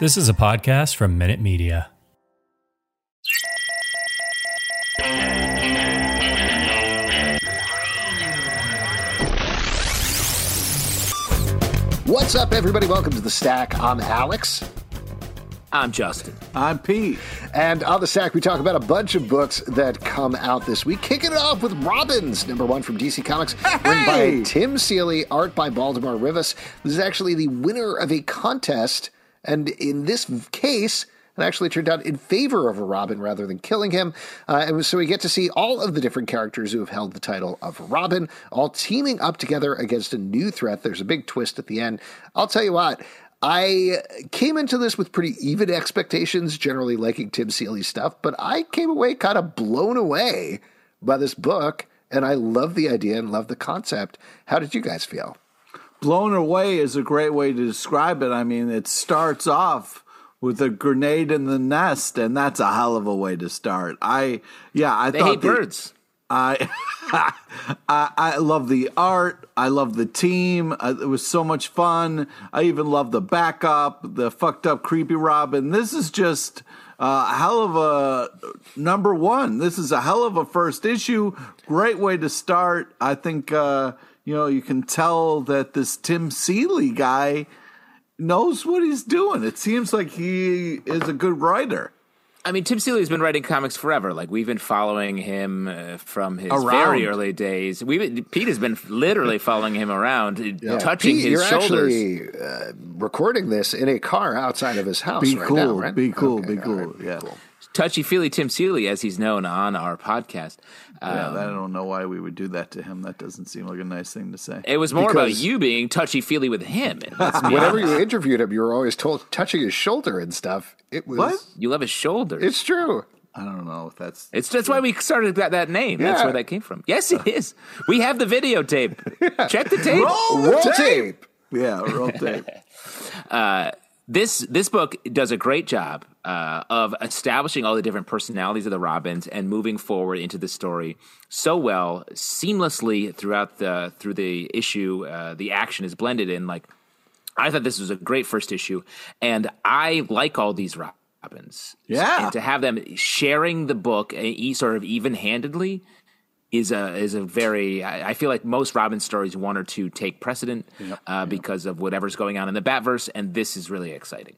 This is a podcast from Minute Media. What's up, everybody? Welcome to the Stack. I'm Alex. I'm Justin. I'm Pete. And on the Stack, we talk about a bunch of books that come out this week. Kicking it off with Robins, number one from DC Comics, written by Tim Seeley, art by Baldemar Rivas. This is actually the winner of a contest, and in this case, it actually turned out in favor of a Robin rather than killing him. Uh, and so we get to see all of the different characters who have held the title of Robin, all teaming up together against a new threat. There's a big twist at the end. I'll tell you what. I came into this with pretty even expectations, generally liking Tim Seeley's stuff, but I came away kind of blown away by this book, and I love the idea and love the concept. How did you guys feel? Blown away is a great way to describe it. I mean, it starts off with a grenade in the nest, and that's a hell of a way to start. I yeah, I They thought hate the- birds. I, I I love the art. I love the team. Uh, it was so much fun. I even love the backup, the fucked up creepy Robin. This is just uh, a hell of a number one. This is a hell of a first issue. Great way to start. I think uh, you know you can tell that this Tim Seeley guy knows what he's doing. It seems like he is a good writer. I mean, Tim Seeley's been writing comics forever. Like we've been following him uh, from his Around. very early days. We have Pete has been literally following him around, touching Pete, his you're shoulders. actually uh, recording this in a car outside of his house Be right cool. now, right? Be cool. Okay, be cool. right. Yeah. Touchy feely Tim Seeley, as he's known on our podcast. Yeah, Um, I don't know why we would do that to him. That doesn't seem like a nice thing to say. it was more about you being touchy feely with him. And let's be Whenever you interviewed him, you were always told touching his shoulder and stuff. It was. What? you love his shoulders. It's true. I don't know if that's. It's that's why we started that, that name. That's where that came from. Yes, it is. We have the videotape. Check the tape. Roll tape. Yeah, roll tape. this this book does a great job uh, of establishing all the different personalities of the Robins and moving forward into the story so well, seamlessly throughout the through the issue. Uh, the action is blended in. Like I thought this was a great first issue, and I like all these Robins. Yeah. and to have them sharing the book uh, e- sort of even handedly. Is a is a very I I feel like most Robin stories one or two take precedent uh, because of whatever's going on in the Batverse, and this is really exciting.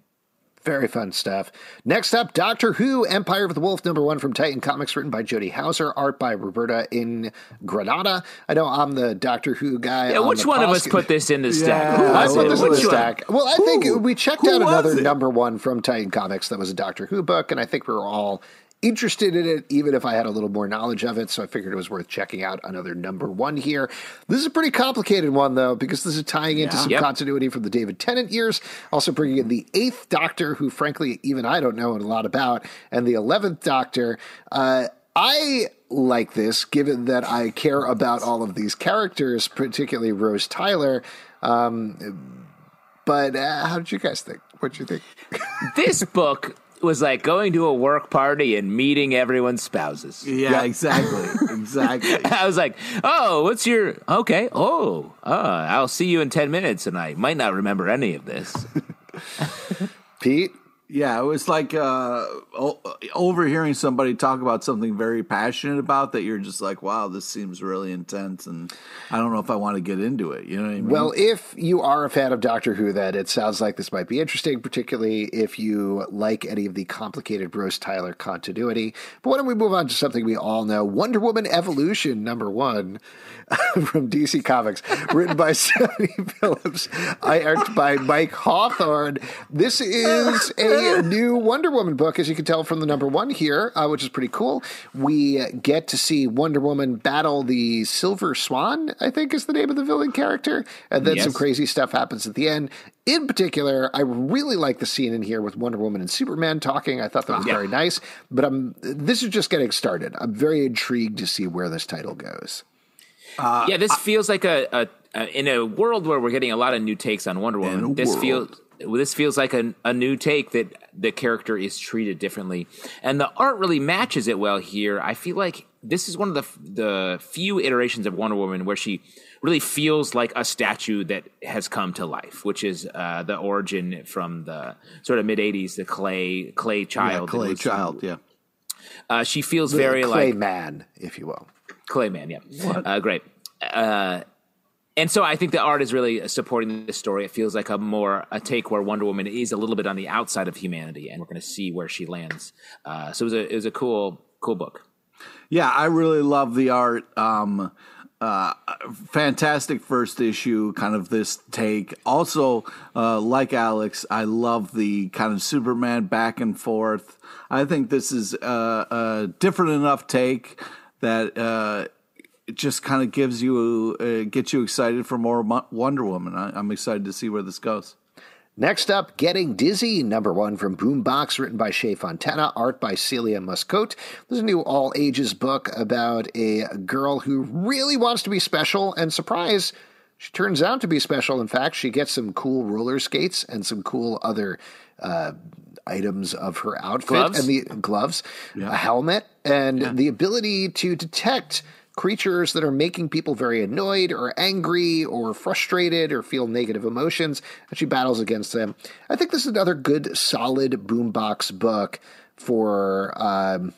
Very fun stuff. Next up, Doctor Who, Empire of the Wolf, number one from Titan Comics, written by Jody Houser, art by Roberta in Granada. I know I'm the Doctor Who guy. Yeah, on which one of us put this in the stack? Yeah, I put it? this in the Which one? stack. Well, I think Who? we checked out another it? number one from Titan Comics that was a Doctor Who book, and I think we were all interested in it, even if I had a little more knowledge of it. So I figured it was worth checking out another number one here. This is a pretty complicated one, though, because this is tying into some Yep. continuity from the David Tennant years, also bringing in the Eighth Doctor, who frankly even I don't know a lot about, and the Eleventh Doctor. Uh, I like this, given that I care about all of these characters, particularly Rose Tyler. Um, but uh, how did you guys think? What did you think? This book was like going to a work party and meeting everyone's spouses. Yeah, exactly. Exactly. I was like, "Oh, what's your okay? Oh, uh, I'll see you in ten minutes, and I might not remember any of this." Pete? Yeah, it was like uh, overhearing somebody talk about something very passionate about that you're just like, wow, this seems really intense, and I don't know if I want to get into it. You know what I mean? Well, if you are a fan of Doctor Who, then it sounds like this might be interesting, particularly if you like any of the complicated Rose Tyler continuity. But why don't we move on to something we all know Wonder Woman Evolution, number one from DC Comics, written by Stephanie Phillips, art by Mike Hawthorne. This is a new Wonder Woman book, as you can tell from the number one here, uh, which is pretty cool. We get to see Wonder Woman battle the Silver Swan, I think is the name of the villain character, and then some crazy stuff happens at the end. In particular, I really like the scene in here with Wonder Woman and Superman talking. I thought that was very nice, but I'm this is just getting started. I'm very intrigued to see where this title goes. yeah, this feels like a, a, a in a world where we're getting a lot of new takes on Wonder Woman. This world. feels this feels like a, a new take that the character is treated differently, and the art really matches it well here. I feel like this is one of the the few iterations of Wonder Woman where she really feels like a statue that has come to life, which is uh, the origin from the sort of mid '80s, the clay clay child, yeah, clay was, child, yeah. Uh, she feels the very clay like man, if you will. Clay man, yeah, uh, great. Uh, and so I think the art is really supporting this story. It feels like a more a take where Wonder Woman is a little bit on the outside of humanity, and we're going to see where she lands. Uh, so it was a it was a cool cool book. Yeah, I really love the art. Um, uh, fantastic first issue, kind of this take. Also, uh, like Alex, I love the kind of Superman back and forth. I think this is a, a different enough take that uh, it just kind of gives you, uh, gets you excited for more Wonder Woman. I, I'm excited to see where this goes. Next up, Getting Dizzy, number one from Boombox, written by Shea Fontana, art by Celia Moscote. This is a new all ages book about a girl who really wants to be special, and surprise, she turns out to be special. In fact, she gets some cool roller skates and some cool other uh, items of her outfit gloves? and the gloves, yeah. a helmet, and yeah. the ability to detect creatures that are making people very annoyed or angry or frustrated or feel negative emotions, and she battles against them. I think this is another good, solid boombox book for um,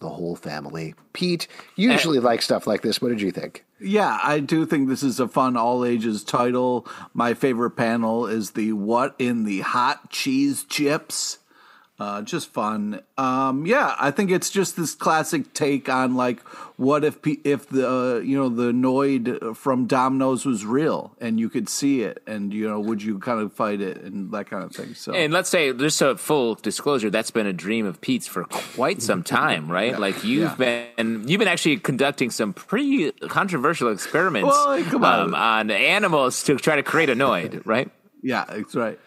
the whole family. Pete usually uh, likes stuff like this. What did you think? Yeah, I do think this is a fun all ages title. My favorite panel is the What in the Hot Cheese Chips uh, just fun. Um, yeah, I think it's just this classic take on like, what if if the uh, you know the Noid from Domino's was real and you could see it, and you know would you kind of fight it and that kind of thing. So, and let's say just a full disclosure, that's been a dream of Pete's for quite some time, right? yeah. Like you've yeah. been you've been actually conducting some pretty controversial experiments well, um, on animals to try to create a Noid, right? Yeah, that's right.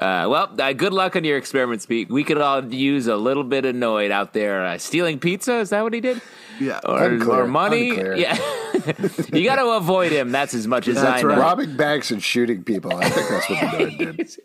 Uh, well, uh, good luck on your experiments, Pete. We could all use a little bit annoyed out there. Uh, stealing pizza, is that what he did? Yeah. Or, Unclear. or money? Unclear. Yeah. you got to avoid him. That's as much as that's I know. Robbing banks and shooting people. I think that's what the did.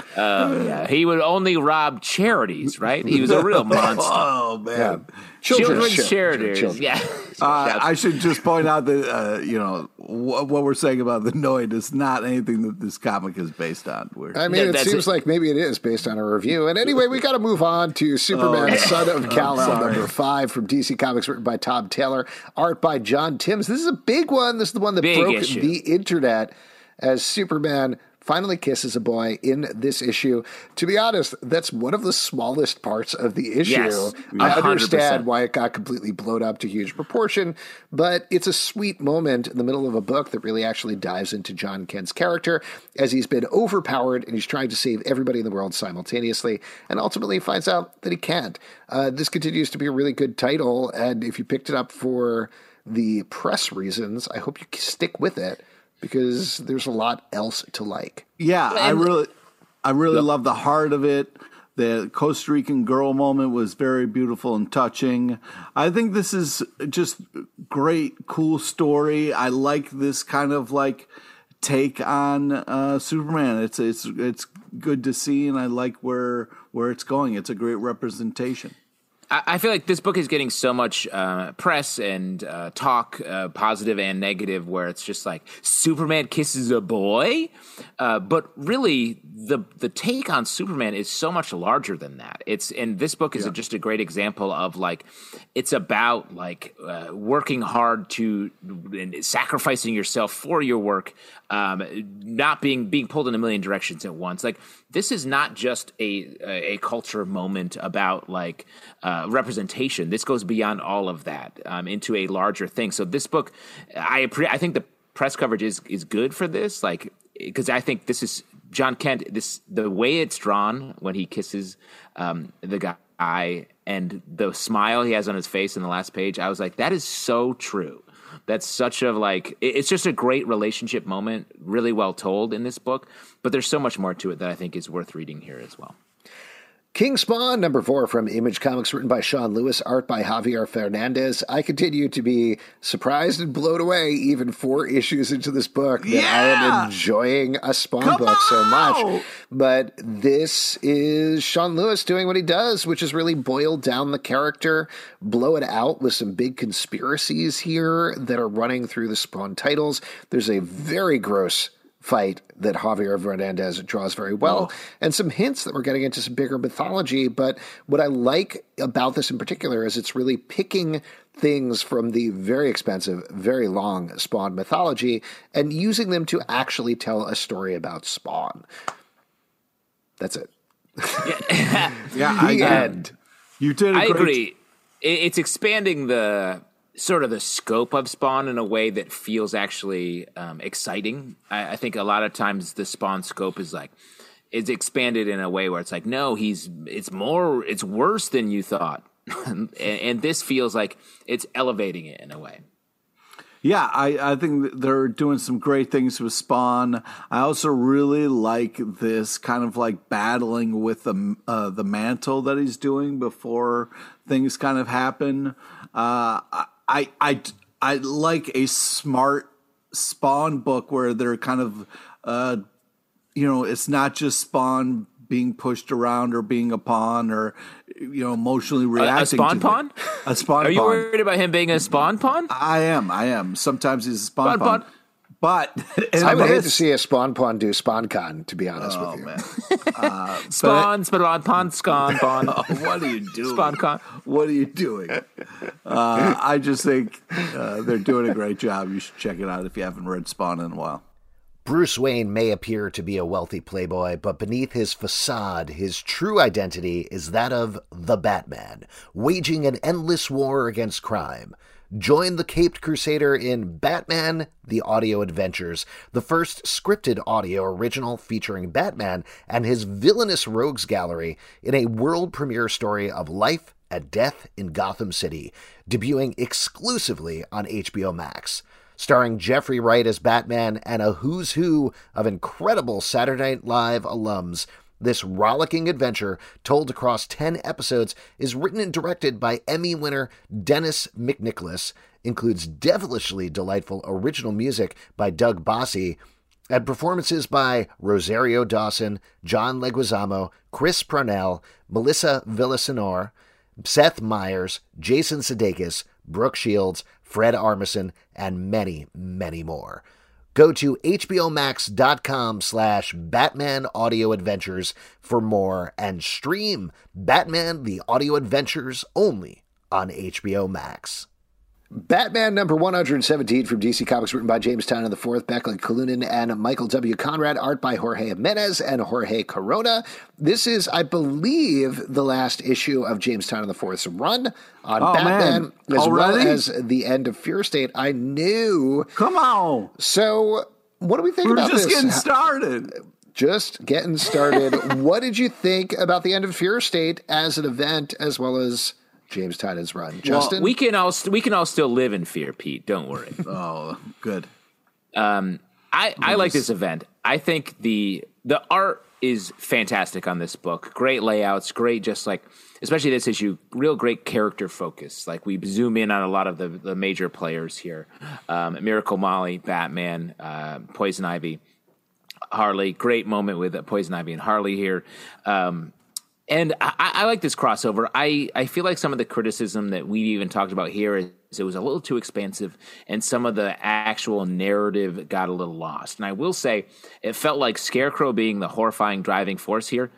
Um, yeah, he would only rob charities, right? He was a real monster. oh man, yeah. children's, children's charities. Children. Yeah. Uh, I should just point out that uh, you know what, what we're saying about the Noid is not anything that this comic is based on. We're, I mean, yeah, it seems it. like maybe it is based on a review. And anyway, we got to move on to Superman, oh, Son of Kal El, number five from DC Comics, written by Tom Taylor, art by John Timms. This is a big one. This is the one that big broke issue. the internet as Superman finally kisses a boy in this issue. To be honest, that's one of the smallest parts of the issue. Yes, I understand why it got completely blown up to huge proportion, but it's a sweet moment in the middle of a book that really actually dives into John Kent's character as he's been overpowered and he's trying to save everybody in the world simultaneously and ultimately finds out that he can't. Uh, this continues to be a really good title, and if you picked it up for the press reasons, I hope you stick with it because there's a lot else to like. Yeah, I really, I really yep. love the heart of it. The Costa Rican girl moment was very beautiful and touching. I think this is just great, cool story. I like this kind of like take on uh, Superman. It's it's it's good to see, and I like where where it's going. It's a great representation. I feel like this book is getting so much uh, press and uh, talk, uh, positive and negative, where it's just like Superman kisses a boy, uh, but really the the take on Superman is so much larger than that. It's and this book is yeah. a, just a great example of like it's about like uh, working hard to and sacrificing yourself for your work, um, not being being pulled in a million directions at once. Like this is not just a a, culture moment about like uh, representation. This goes beyond all of that um, into a larger thing. So this book, I I think the press coverage is is good for this, like because I think this is John Kent. This the way it's drawn when he kisses um, the guy and the smile he has on his face in the last page. I was like, that is so true. That's such a like. It's just a great relationship moment, really well told in this book. But there's so much more to it that I think is worth reading here as well. King Spawn, number four from Image Comics, written by Sean Lewis, art by Javier Fernandez. I continue to be surprised and blown away, even four issues into this book, that I am enjoying a Spawn Come book so much. But this is Sean Lewis doing what he does, which is really boil down the character, blow it out with some big conspiracies here that are running through the Spawn titles. There's a very gross fight that Javier Fernandez draws very well, mm. and some hints that we're getting into some bigger mythology. But what I like about this in particular is it's really picking things from the very expensive, very long Spawn mythology and using them to actually tell a story about Spawn. That's it. Yeah, I The agree. end. You did. a I great agree. It- It's expanding the sort of the scope of Spawn in a way that feels actually um, exciting. I, I think a lot of times the Spawn scope is like is expanded in a way where it's like, no, he's it's more, it's worse than you thought, and, and this feels like it's elevating it in a way. Yeah, I, I think they're doing some great things with Spawn. I also really like this kind of like battling with the uh, the mantle that he's doing before things kind of happen. Uh, I, I I I like a smart Spawn book where they're kind of uh, you know it's not just Spawn being pushed around or being a pawn or you know emotionally reacting. a spawn to the- pawn? A spawn Are you pawn. worried about him being a Spawn pawn? I am. I am. Sometimes he's a spawn Spawn pawn. pawn. But I would hate to see a Spawn Pawn do SpawnCon, to be honest Oh with you. man, Spawn, Spawn, pawn, Spawn, pawn, what are you doing? Spawn con. What are you doing? Uh, I just think uh, they're doing a great job. You should check it out if you haven't read Spawn in a while. Bruce Wayne may appear to be a wealthy playboy, but beneath his facade, his true identity is that of the Batman, waging an endless war against crime. Join the Caped Crusader in Batman The Audio Adventures, the first scripted audio original featuring Batman and his villainous rogues gallery in a world premiere story of life and death in Gotham City, debuting exclusively on HBO Max starring Jeffrey Wright as Batman and a who's who of incredible Saturday Night Live alums. This rollicking adventure, told across 10 episodes, is written and directed by Emmy winner Dennis McNicholas, includes devilishly delightful original music by Doug Bossy, and performances by Rosario Dawson, John Leguizamo, Chris Parnell, Melissa Villasenor, Seth Meyers, Jason Sudeikis, Brooke Shields, Fred Armisen, and many, many more. Go to hbomax.com slash Batman Audio Adventures for more and stream Batman the Audio Adventures only on HBO Max. Batman number 117 from DC Comics, written by James Tynion the Fourth, Becky Cloonan, and Michael W. Conrad, art by Jorge Jimenez and Jorge Corona. This is, I believe, the last issue of James Tynion the Fourth's run on Oh, Batman, man. as well as the end of Fear State. I knew. Come on, So, what do we think we're about just this? getting started. just getting started. what did you think about the end of Fear State as an event, as well as James Tynion's run? Justin, We can all st- we can all still live in fear, Pete. Don't worry. Oh, good. I, I like this event. I think the the art is fantastic on this book. Great layouts, great just like especially this issue, real great character focus. Like we zoom in on a lot of the, the major players here. Um, Miracle Molly, Batman, uh, Poison Ivy, Harley. Great moment with uh, Poison Ivy and Harley here. Um, and I, I like this crossover. I, I feel like some of the criticism that we even talked about here is it was a little too expansive, and some of the actual narrative got a little lost. And I will say, it felt like Scarecrow being the horrifying driving force here.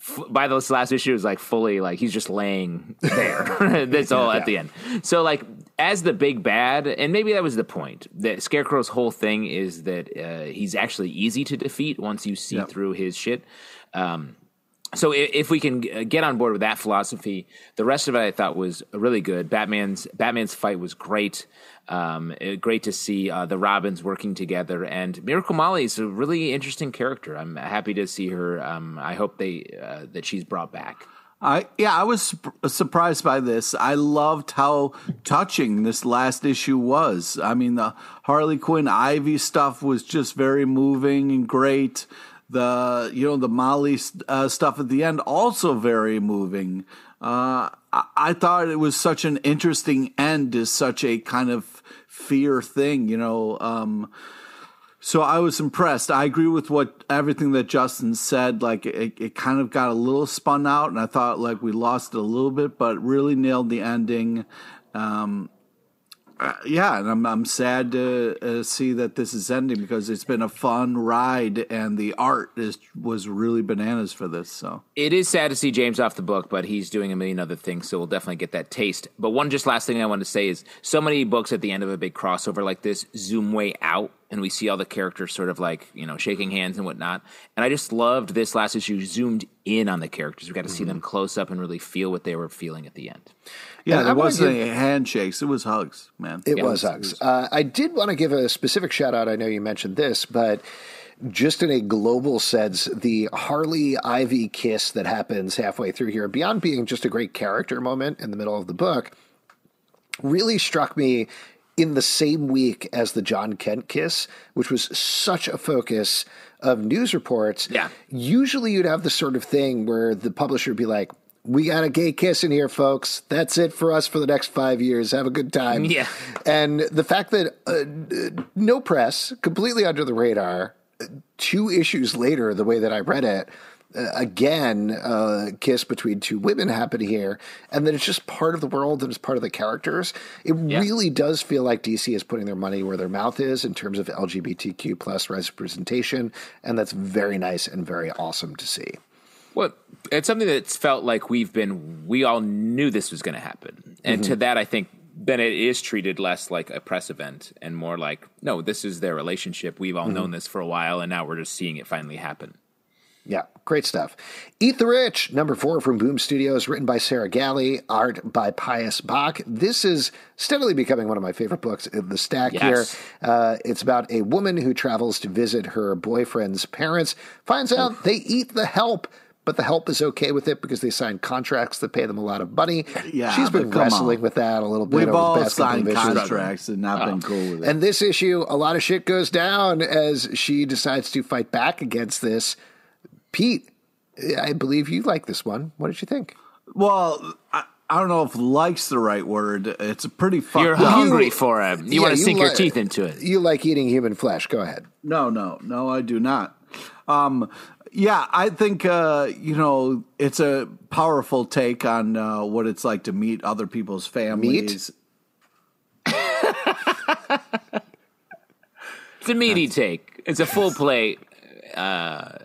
F- by this last issue, is like fully like he's just laying there. That's all at the end. So like as the big bad, and maybe that was the point. That Scarecrow's whole thing is that uh, he's actually easy to defeat once you see through his shit. Um, so if we can get on board with that philosophy, the rest of it I thought was really good. Batman's Batman's fight was great. Um, eh, great to see uh, the Robins working together, and Miracle Molly is a really interesting character. I'm happy to see her. Um, I hope they uh, that she's brought back. I yeah, I was surprised by this. I loved how touching this last issue was. I mean, the Harley Quinn Ivy stuff was just very moving and great. The you know the Molly uh, stuff at the end also very moving. Uh, I, I thought it was such an interesting end to such a kind of fear thing. You know. Um, so I was impressed. I agree with what everything that Justin said. Like it, it kind of got a little spun out, and I thought like we lost it a little bit, but really nailed the ending. Um, uh, yeah, and I'm I'm sad to uh, see that this is ending because it's been a fun ride, and the art is was really bananas for this. So it is sad to see James off the book, but he's doing a million other things, so we'll definitely get that taste. But one just last thing I want to say is so many books at the end of a big crossover like this zoom way out and we see all the characters sort of like you know shaking hands and whatnot. And I just loved this last issue zoomed in on the characters. We got to mm-hmm. see them close up and really feel what they were feeling at the end. Yeah, and there wasn't give, handshakes; it was hugs, man. It yeah, was hugs. Was, uh, I did want to give a specific shout out. I know you mentioned this, but just in a global sense, the Harley Ivy kiss that happens halfway through here, beyond being just a great character moment in the middle of the book, really struck me in the same week as the John Kent kiss, which was such a focus of news reports. Yeah. Usually you'd have the sort of thing where the publisher would be like, we got a gay kiss in here, folks. That's it for us for the next five years. Have a good time. Yeah. And the fact that uh, no press, completely under the radar, two issues later, the way that I read it, uh, again uh, kiss between two women happening here, and that it's just part of the world and it's part of the characters. It yeah. really does feel like DC is putting their money where their mouth is in terms of LGBTQ plus representation, and that's very nice and very awesome to see. Well, it's something that's felt like we've been. We all knew this was going to happen, and mm-hmm. to that, I think then it is treated less like a press event and more like, no, this is their relationship. We've all mm-hmm. known this for a while, and now we're just seeing it finally happen. Yeah, great stuff. Eat the Rich, number four from Boom Studios, written by Sarah Gailey, art by Pius Bak. This is steadily becoming one of my favorite books in the stack yes. here. Uh, it's about a woman who travels to visit her boyfriend's parents, finds out oh. they eat the help but the help is okay with it because they signed contracts that pay them a lot of money. Yeah, she's been wrestling on. with that a little bit. We've all signed contracts and not oh. been cool with it. And this issue, a lot of shit goes down as she decides to fight back against this Pete, I believe you like this one. What did you think? Well, I, I don't know if "likes" the right word. It's a pretty. Fucked You're hungry you, for it. You yeah, want to sink li- your teeth into it. You like eating human flesh. Go ahead. No, no, no. I do not. Um, yeah, I think uh, you know it's a powerful take on uh, what it's like to meet other people's families. it's a meaty That's... take. It's a full plate. Uh,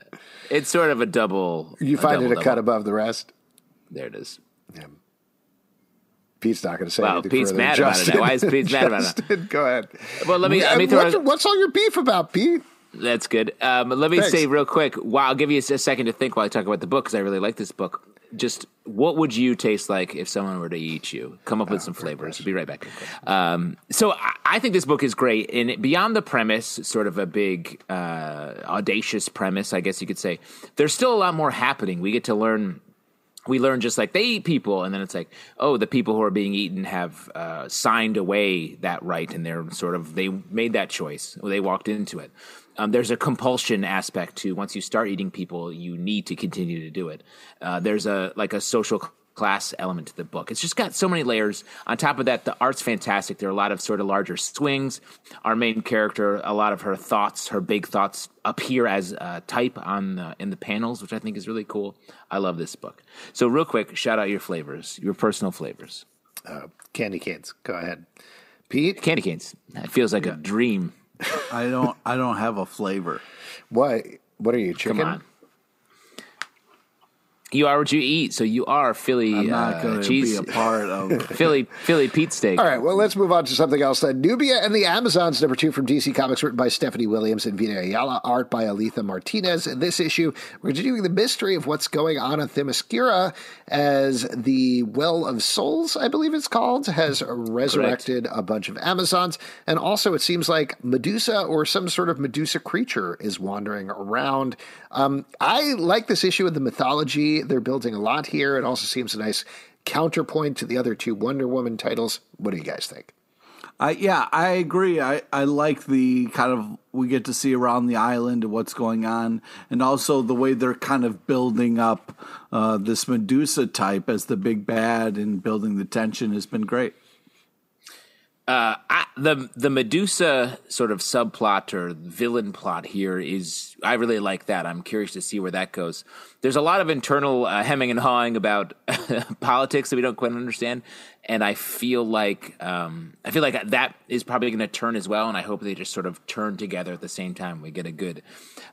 it's sort of a double. You find double, it a double. cut above the rest. There it is. Yeah. Pete's not going to say well, anything Pete's mad Justin, about it. Why is Pete mad about it? Go ahead. Well, let me. Let me throw what's, what's all your beef about, Pete? That's good. Um, let me Thanks. say real quick. While I'll give you a second to think while I talk about the book because I really like this book. Just what would you taste like if someone were to eat you? Come up with oh, some flavors. We'll be right back. Um, so I, I, think this book is great, and beyond the premise, sort of a big, uh, audacious premise, I guess you could say. There's still a lot more happening. We get to learn we learn just like they eat people, and then it's like, oh, the people who are being eaten have uh, signed away that right, and they're sort of they made that choice. They walked into it um, there's a compulsion aspect to once you start eating people, you need to continue to do it. Uh, there's a like a social class element to the book. It's just got so many layers. On top of that, the art's fantastic. There are a lot of sort of larger swings. Our main character, a lot of her thoughts, her big thoughts, appear as a type on the, in the panels, which I think is really cool. I love this book. So, real quick, shout out your flavors, your personal flavors. Uh, candy canes. Go ahead, Pete. Candy canes. It feels like yeah. a dream. I don't. I don't have a flavor. What? What are you, chicken? You are what you eat, so you are Philly I'm not uh, going to be a part of Philly Philly Pete steak. All right, well, let's move on to something else. Then Nubia and the Amazons, number two from DC Comics, written by Stephanie Williams and Vita Ayala, art by Alitha Martinez. In this issue, we're continuing the mystery of what's going on in Themyscira as the Well of Souls, I believe it's called, has resurrected Correct. a bunch of Amazons, and also it seems like Medusa or some sort of Medusa creature is wandering around. Um, I like this issue of the mythology they're building a lot here. It also seems a nice counterpoint to the other two Wonder Woman titles. What do you guys think? I yeah, I agree. I I like the kind of we get to see around the island and what's going on, and also the way they're kind of building up uh, this Medusa type as the big bad and building the tension has been great. Uh, I, the the Medusa sort of subplot or villain plot here is I really like that. I'm curious to see where that goes. There's a lot of internal uh, hemming and hawing about politics that we don't quite understand, and I feel like um, I feel like that is probably going to turn as well. And I hope they just sort of turn together at the same time. We get a good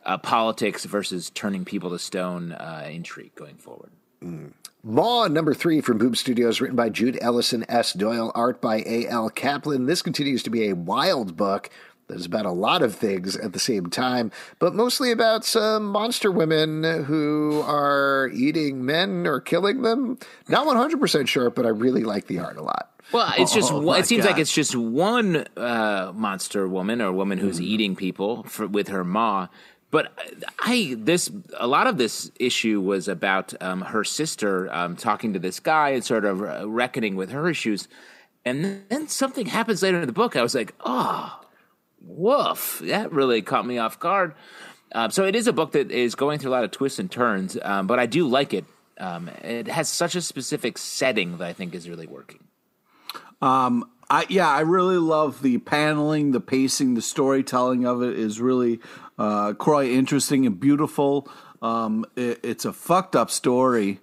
uh, politics versus turning people to stone uh, intrigue going forward. Mm. Maw number three from Boom Studios, written by Jude Ellison S. Doyle, art by A.L. Kaplan. This continues to be a wild book that is about a lot of things at the same time, but mostly about some monster women who are eating men or killing them. Not 100% sure, but I really like the art a lot. Well, it's just oh, it seems God. like it's just one uh, monster woman or woman who's mm. eating people for, with her maw, but I this a lot of this issue was about um, her sister um, talking to this guy and sort of reckoning with her issues, and then something happens later in the book. I was like, oh, woof! That really caught me off guard. Um, so it is a book that is going through a lot of twists and turns, um, but I do like it. Um, it has such a specific setting that I think is really working. Um, I, yeah, I really love the paneling, the pacing, the storytelling of it is really uh, quite interesting and beautiful. Um, it, it's a fucked up story,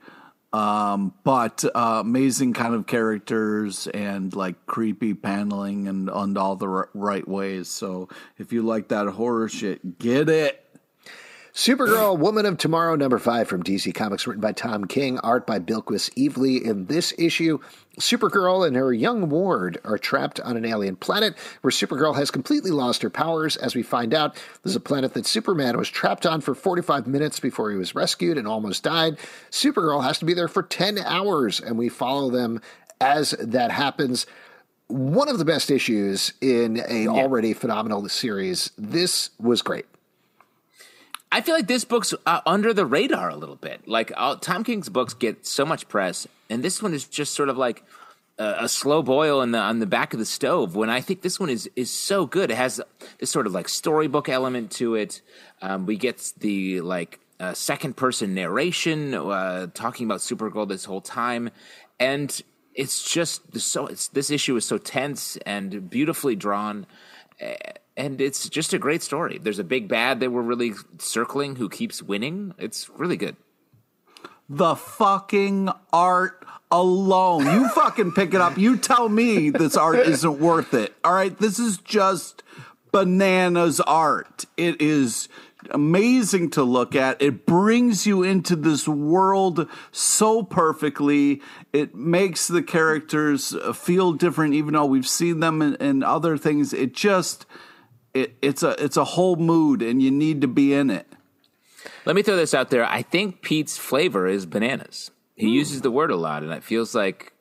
um, but uh, amazing kind of characters and like creepy paneling and on all the r- right ways. So if you like that horror shit, get it. Supergirl, Woman of Tomorrow, number five from DC Comics, written by Tom King, art by Bilquis Evely. In this issue, Supergirl and her young ward are trapped on an alien planet where Supergirl has completely lost her powers. As we find out, there's a planet that Superman was trapped on for 45 minutes before he was rescued and almost died. Supergirl has to be there for 10 hours, and we follow them as that happens one of the best issues in a already phenomenal series. This was great. I feel like this book's uh, under the radar a little bit. Like uh, Tom King's books get so much press, and this one is just sort of like a, a, slow boil in the on the back of the stove. When I think this one is is so good, it has this sort of like storybook element to it. Um, we get the like uh, second person narration uh, talking about Supergirl this whole time, and it's just so. It's, this issue is so tense and beautifully drawn and it's just a great story. There's a big bad that we're really circling who keeps winning. It's really good. The fucking art alone. You fucking pick it up. You tell me this art isn't worth it. All right, this is just bananas art. It is amazing to look at. It brings you into this world so perfectly. It makes the characters feel different, even though we've seen them in, in other things. It just it, it's a it's a whole mood, and you need to be in it. Let me throw this out there. I think Pete's flavor is bananas. He mm. uses the word a lot, and it feels like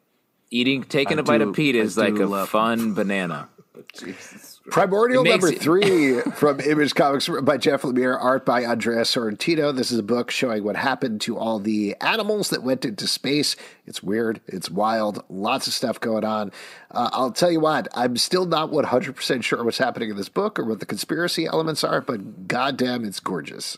eating taking I a do, bite of Pete is like a fun banana. Jesus Primordial number it- three from Image Comics by Jeff Lemire, art by Andrea Sorrentino. This is a book showing what happened to all the animals that went into space. It's weird, it's wild, lots of stuff going on. Uh, I'll tell you what, I'm still not 100% sure what's happening in this book or what the conspiracy elements are, but goddamn, it's gorgeous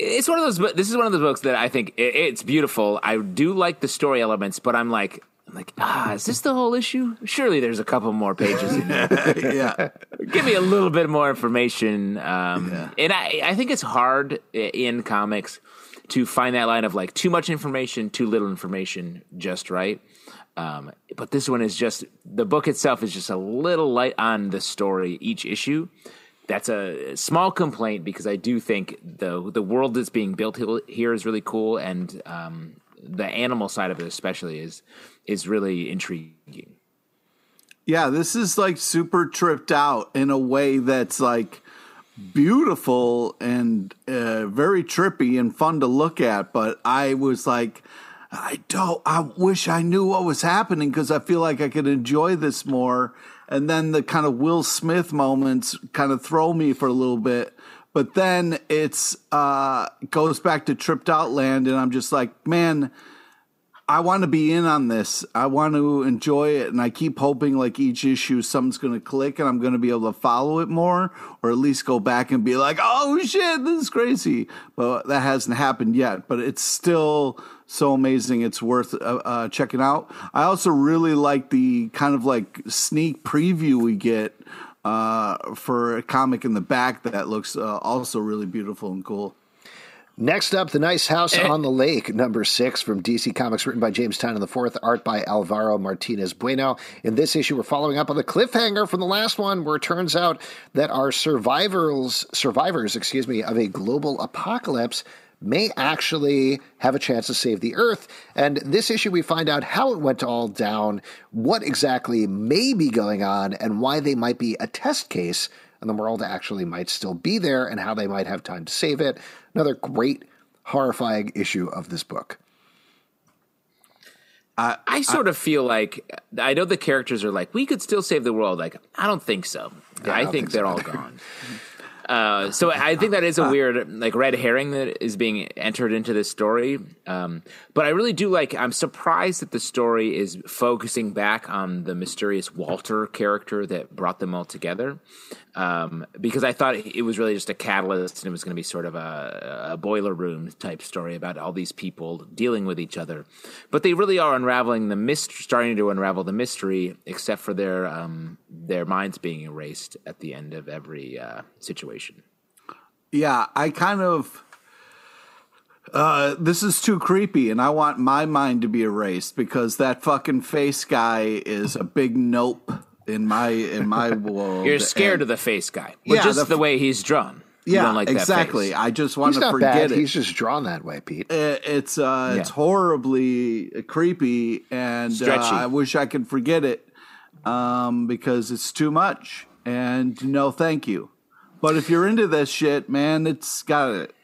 it's one of those. This is one of those books that I think it's beautiful. I do like the story elements, but I'm like, I'm like, ah, is this the whole issue? Surely there's a couple more pages in there. yeah. Give me a little bit more information. Um, yeah. And I, I think it's hard in comics to find that line of like too much information, too little information, just right. Um, but this one is just the book itself is just a little light on the story each issue. That's a small complaint because I do think the the world that's being built here is really cool, and um, the animal side of it especially is is really intriguing. Yeah, this is like super tripped out in a way that's like beautiful and uh, very trippy and fun to look at. But I was like, I don't, I wish I knew what was happening because I feel like I could enjoy this more. And then the kind of Will Smith moments kind of throw me for a little bit. But then it's uh goes back to tripped out land, and I'm just like, man, I want to be in on this. I want to enjoy it, and I keep hoping like each issue something's going to click, and I'm going to be able to follow it more, or at least go back and be like, "Oh shit, this is crazy." But that hasn't happened yet. But it's still so amazing. It's worth uh, uh, checking out. I also really like the kind of like sneak preview we get uh, for a comic in the back that looks uh, also really beautiful and cool. Next up, The Nice House eh. on the Lake, number six from DC Comics, written by James Tynion IV, art by Alvaro Martinez Bueno. In this issue, we're following up on the cliffhanger from the last one, where it turns out that our survivors, survivors, excuse me, of a global apocalypse may actually have a chance to save the Earth. And this issue, we find out how it went all down, what exactly may be going on, and why they might be a test case and the world actually might still be there and how they might have time to save it. Another great, horrifying issue of this book. I, I sort I, of feel like I know the characters are like we could still save the world. Like I don't think so. Yeah, I, I think, think, they're so. all gone. Uh, so I think that is a weird like red herring that is being entered into this story. Um, but I really do like. I'm surprised that the story is focusing back on the mysterious Walter character that brought them all together um, because I thought it was really just a catalyst and it was going to be sort of a, a, boiler room type story about all these people dealing with each other. But they really are unraveling the mystery, starting to unravel the mystery, except for their um, their minds being erased at the end of every uh, situation. Yeah, I kind of. Uh, this is too creepy, and I want my mind to be erased because that fucking face guy is a big nope in my in my world. You're scared and, of the face guy, yeah, just the, the, way he's drawn. Yeah, like exactly. I just want he's to forget bad. it. He's just drawn that way, Pete. It, it's uh, yeah. it's horribly creepy, and uh, I wish I could forget it um, because it's too much. And no, thank you. But if you're into this shit, man, it's got it.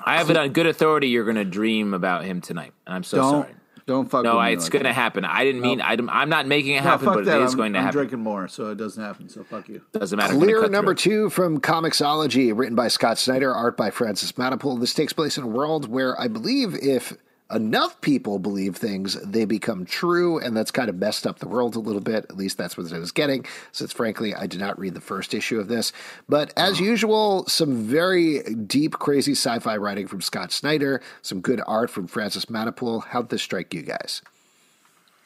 I have it on good authority. You're going to dream about him tonight, and I'm so Don't sorry. Don't fuck. No, it's like going to happen. I didn't mean. I, am not making it no, happen, but that. it is I'm, going to I'm happen. drinking more, so it doesn't happen. So fuck you. Doesn't matter. Clear number through. two from Comixology, written by Scott Snyder, art by Francis Manapul. This takes place in a world where I believe if enough people believe things, they become true, and that's kind of messed up the world a little bit. At least that's what I was getting, since frankly, I did not read the first issue of this. But as usual, some very deep, crazy sci fi writing from Scott Snyder, some good art from Francis Manapul. How'd this strike you guys?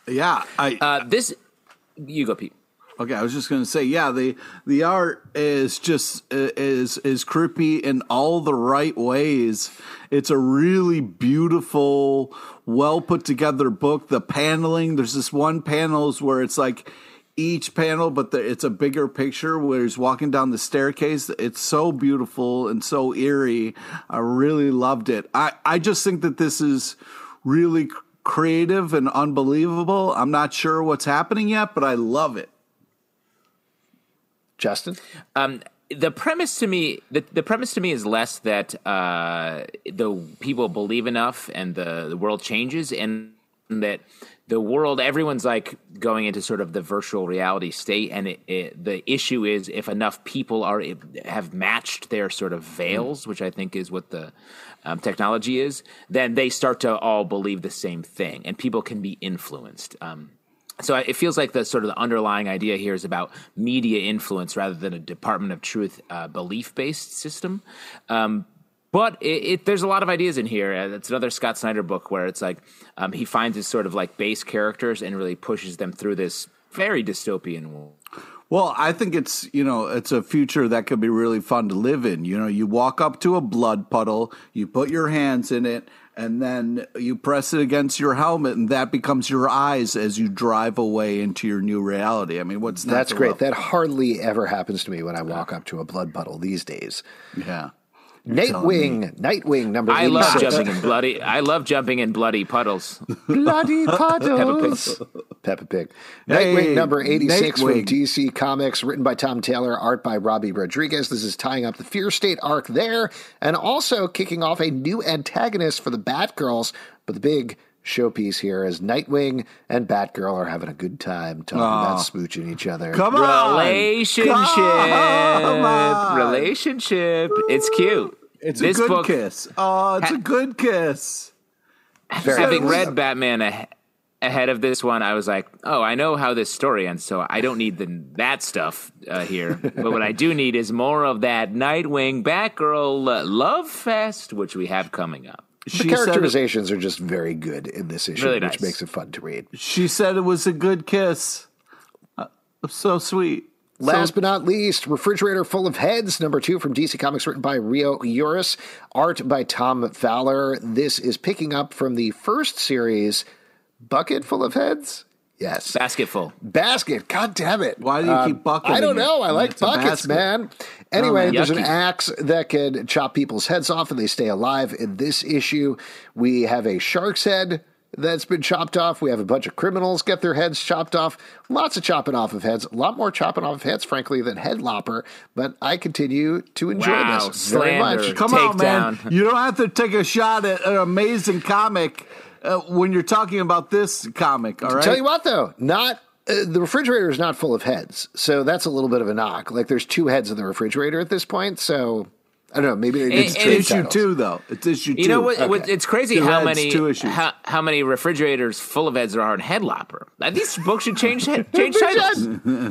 Yeah, I uh, this you go, Pete. Okay, I was just going to say, yeah, the the art is just is is creepy in all the right ways. It's a really beautiful, well put together book. The paneling, there's this one panels where it's like each panel, but the, it's a bigger picture where he's walking down the staircase. It's so beautiful and so eerie. I really loved it. I I just think that this is really creative and unbelievable. I'm not sure what's happening yet, but I love it. Justin? Um, the premise to me, the, the premise to me is less that uh, the people believe enough and the, the world changes, and that the world, everyone's like going into sort of the virtual reality state, and it, it, the issue is if enough people are have matched their sort of veils, which I think is what the um, technology is, then they start to all believe the same thing, and people can be influenced. Um, so it feels like the sort of the underlying idea here is about media influence rather than a Department of Truth uh, belief based system. Um, but it, it, there's a lot of ideas in here. Uh, it's another Scott Snyder book where it's like um, he finds his sort of like base characters and really pushes them through this very dystopian world. Well, I think it's you know it's a future that could be really fun to live in. You know, you walk up to a blood puddle, you put your hands in it, and then you press it against your helmet, and that becomes your eyes as you drive away into your new reality. I mean, what's that's great. That hardly ever happens to me when I walk up to a blood puddle these days. Yeah. Nightwing, Nightwing number. I love jumping in bloody. I love jumping in bloody puddles. bloody puddles. Peppa Pig. Peppa Pig. Hey, Nightwing number eighty-six Nightwing. from DC Comics, written by Tom Taylor, art by Robbie Rodriguez. This is tying up the Fear State arc there, and also kicking off a new antagonist for the Batgirls. But the big showpiece here as Nightwing and Batgirl are having a good time talking about smooching each other. Come on, relationship, Come on. relationship. It's cute. It's this a good book, kiss. Oh, it's ha- a good kiss. Very Having nice. read Batman a- ahead of this one, I was like, "Oh, I know how this story ends, so I don't need the, that stuff uh, here. but what I do need is more of that Nightwing Batgirl uh, love fest, which we have coming up." The characterizations are just very good in this issue, Really which nice. makes it fun to read. she said it was a good kiss. Uh, so sweet. Last So- but not least, Refrigerator Full of Heads, number two from DC Comics, written by Rio Youers, art by Tom Fowler. This is picking up from the first series, Bucket Full of Heads? Yes. Basketful. Basket. God damn it. Why do you keep um, bucketing I don't know. I like It's a buckets, man. Anyway, oh, man. there's an axe that can chop people's heads off and they stay alive. In this issue, we have a shark's head that's been chopped off. We have a bunch of criminals get their heads chopped off. Lots of chopping off of heads. A lot more chopping off of heads, frankly, than head lopper. But I continue to enjoy Wow, this very much. Come on, man. Takedown. You don't have to take a shot at an amazing comic uh, when you're talking about this comic, all right? Tell you what, though, not uh, the refrigerator is not full of heads, so that's a little bit of a knock. Like there's two heads in the refrigerator at this point, so I don't know. Maybe they did And- issue titles. two, though. It's issue two. You know what, what? It's crazy Two how heads, many two issues. how, how many refrigerators full of heads there are in Headlopper. Uh, These books should change change titles.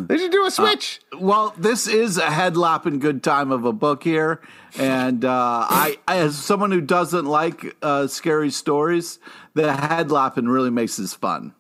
They should do a switch. Well, this is a head lopping good time of a book here, and uh, I, as someone who doesn't like uh, scary stories, the head lopping really makes this fun.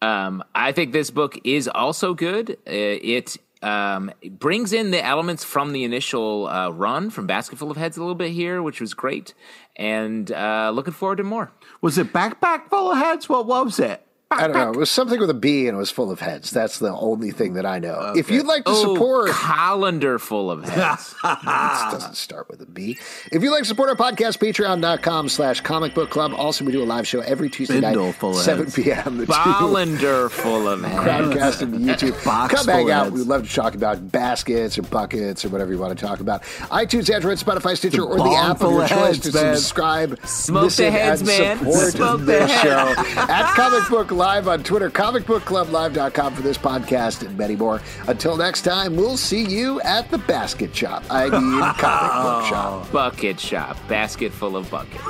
Um, I think this book is also good. Uh, it um, brings in the elements from the initial uh, run from Basketful of Heads a little bit here, which was great. And uh, looking forward to more. Was it backpack full of heads? What was it? I don't know. It was something with a B and it was full of heads. That's the only thing that I know. If you'd like to Oh, support, colander full of heads. this doesn't start with a B. If you'd like to support our podcast, patreon.com slash comic book club. Also, we do a live show every Tuesday Spindle night, full of 7 heads. p.m. The Colander full of heads. Crowdcast and YouTube. Box Come hang out. We'd love to talk about baskets or buckets or whatever you want to talk about. iTunes, Android, Spotify, Stitcher, or the app of your choice heads, to man. subscribe, Smoke listen, the heads, and man. support Smoke the heads. show at Comic Book Live on Twitter, comicbookclublive.com for this podcast and many more. Until next time, we'll see you at the basket shop. I mean, comic book shop. Bucket shop. Basket full of buckets.